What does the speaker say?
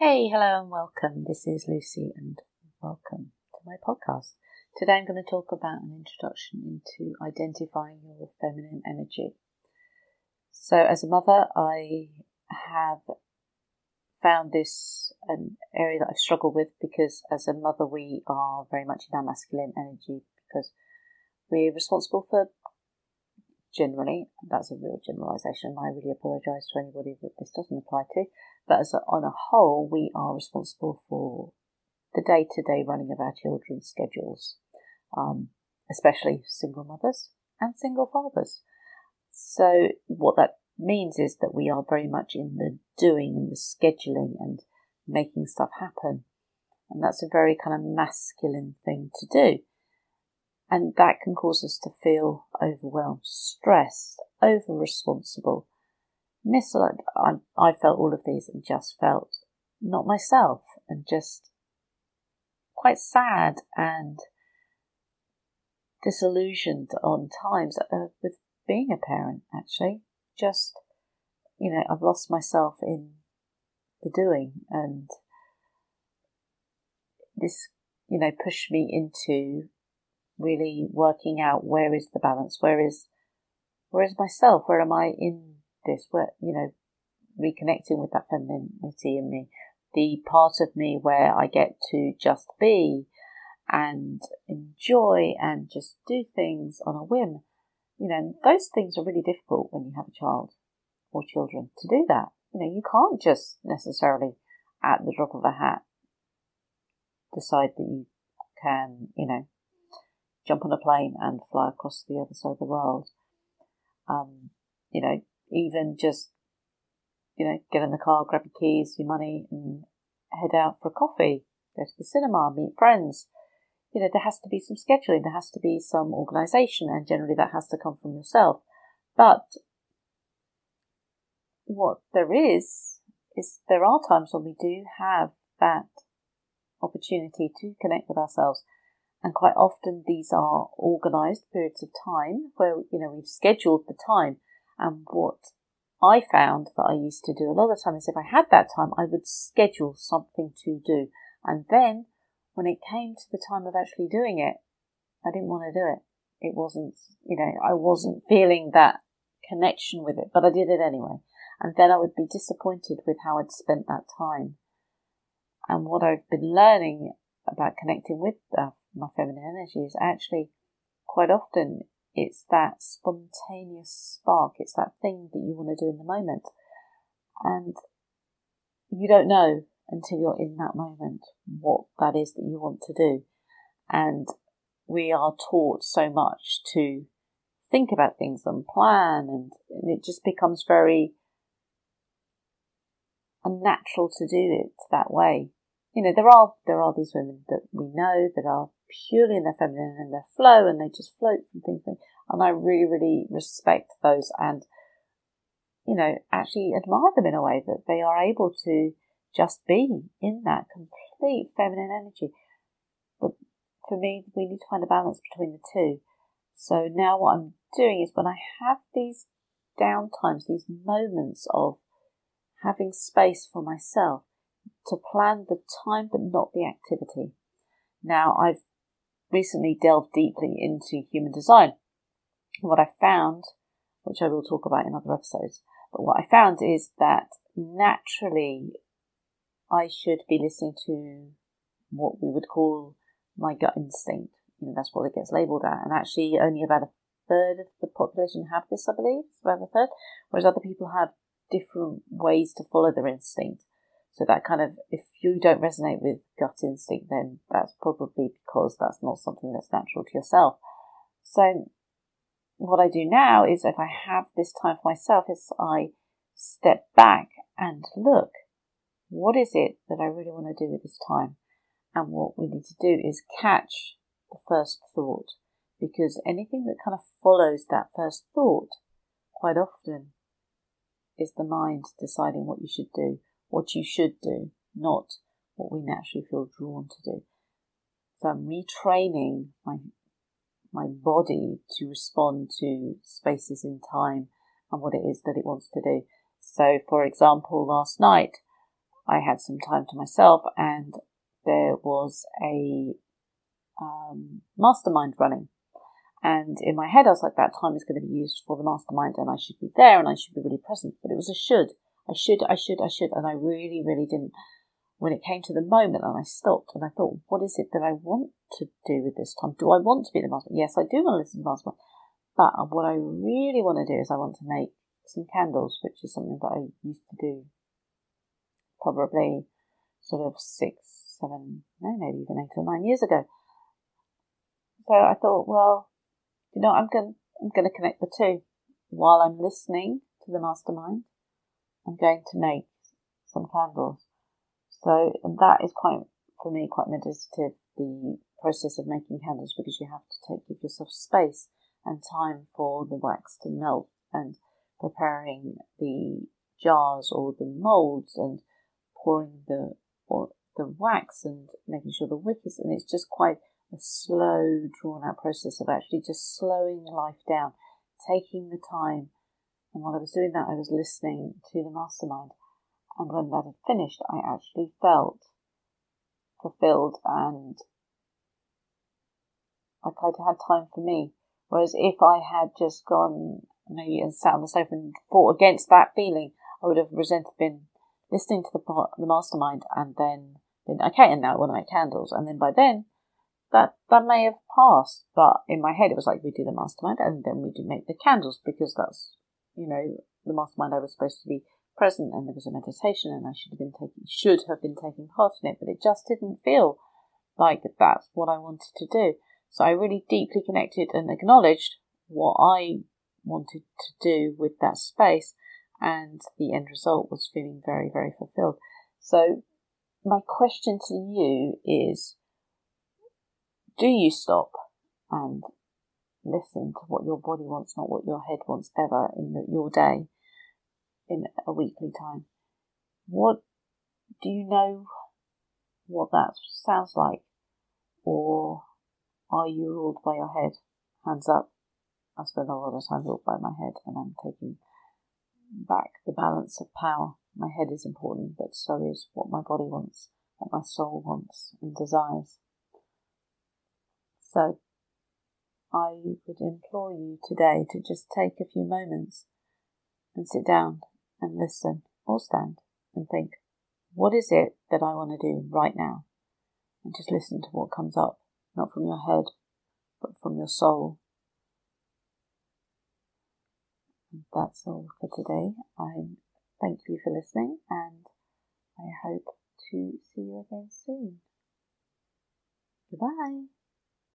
Hey, hello, and welcome. This is Lucy, and welcome to my podcast. Today I'm going to talk about an introduction into identifying your feminine energy. So, as a mother, I have found this an area that I've struggled with because as a mother, we are very much in our masculine energy because we're responsible for generally, that's a real generalisation. I really apologise to anybody that this doesn't apply to, but as a, on a whole, we are responsible for the day to day running of our children's schedules, um, especially single mothers and single fathers. So, what that means is that we are very much in the doing and the scheduling and making stuff happen. And that's a very kind of masculine thing to do. And that can cause us to feel overwhelmed, stressed, over responsible. I, I felt all of these and just felt not myself and just quite sad and disillusioned on times uh, with being a parent, actually. Just, you know, I've lost myself in the doing and this, you know, pushed me into really working out where is the balance, where is where is myself, where am I in this, where you know, reconnecting with that femininity in me, the part of me where I get to just be and enjoy and just do things on a whim. You know, those things are really difficult when you have a child or children to do that. You know, you can't just necessarily at the drop of a hat decide that you can, you know, jump on a plane and fly across the other side of the world. Um, you know, even just, you know, get in the car, grab your keys, your money, and head out for a coffee, go to the cinema, meet friends. You know, there has to be some scheduling, there has to be some organisation, and generally that has to come from yourself. But what there is, is there are times when we do have that opportunity to connect with ourselves and quite often these are organized periods of time where, you know, we've scheduled the time. And what I found that I used to do a lot of the time is if I had that time, I would schedule something to do. And then when it came to the time of actually doing it, I didn't want to do it. It wasn't, you know, I wasn't feeling that connection with it, but I did it anyway. And then I would be disappointed with how I'd spent that time. And what I've been learning about connecting with uh, my feminine energy is actually quite often it's that spontaneous spark, it's that thing that you want to do in the moment. And you don't know until you're in that moment what that is that you want to do. And we are taught so much to think about things and plan, and, and it just becomes very unnatural to do it that way. You know, there are there are these women that we know that are purely in their feminine and their flow and they just float from things. And I really, really respect those and, you know, actually admire them in a way that they are able to just be in that complete feminine energy. But for me, we need to find a balance between the two. So now what I'm doing is when I have these downtimes, these moments of having space for myself to plan the time but not the activity. Now I've recently delved deeply into human design. What I found, which I will talk about in other episodes, but what I found is that naturally I should be listening to what we would call my gut instinct. You know, that's what it gets labelled at. And actually only about a third of the population have this, I believe. About a third. Whereas other people have different ways to follow their instinct. So that kind of, if you don't resonate with gut instinct, then that's probably because that's not something that's natural to yourself. So what I do now is if I have this time for myself is I step back and look, what is it that I really want to do with this time? And what we need to do is catch the first thought because anything that kind of follows that first thought quite often is the mind deciding what you should do what you should do, not what we naturally feel drawn to do. So I'm retraining my my body to respond to spaces in time and what it is that it wants to do. So, for example, last night I had some time to myself and there was a um, mastermind running. And in my head, I was like, that time is going to be used for the mastermind and I should be there and I should be really present. But it was a should. I should, I should, I should. And I really, really didn't. When it came to the moment and I stopped and I thought, what is it that I want to do with this time? Do I want to be the mastermind? Yes, I do want to listen to mastermind. But what I really want to do is I want to make some candles, which is something that I used to do probably sort of six, seven, no, maybe even eight or nine years ago. So I thought, well, you know, I'm going, I'm going to connect the two. While I'm listening to the mastermind, I'm going to make some candles. So, that is quite, for me, quite meditative, the process of making candles, because you have to take, give yourself space and time for the wax to melt and preparing the jars or the molds and pouring the, or the wax and making sure the wick is, and it's just quite a slow, drawn out process of actually just slowing life down, taking the time. And while I was doing that, I was listening to the mastermind. And when that had finished, I actually felt fulfilled and like I'd had time for me. Whereas if I had just gone maybe and sat on the sofa and fought against that feeling, I would have resented been listening to the the mastermind and then been okay. And now I want to make candles, and then by then that that may have passed, but in my head it was like we do the mastermind and then we do make the candles because that's you know the mastermind I was supposed to be present and there was a meditation and I should have been taking should have been taking part in it, but it just didn't feel like that's what I wanted to do. So I really deeply connected and acknowledged what I wanted to do with that space and the end result was feeling very, very fulfilled. So my question to you is do you stop and listen to what your body wants, not what your head wants ever in the, your day in a weekly time? What do you know what that sounds like? Or are you ruled by your head? Hands up. I spend a lot of time ruled by my head and I'm taking back the balance of power. My head is important, but so is what my body wants, what my soul wants and desires. So I would implore you today to just take a few moments and sit down and listen or stand and think, what is it that I want to do right now? And just listen to what comes up, not from your head, but from your soul. And that's all for today. I thank you for listening and I hope to see you again soon. Goodbye.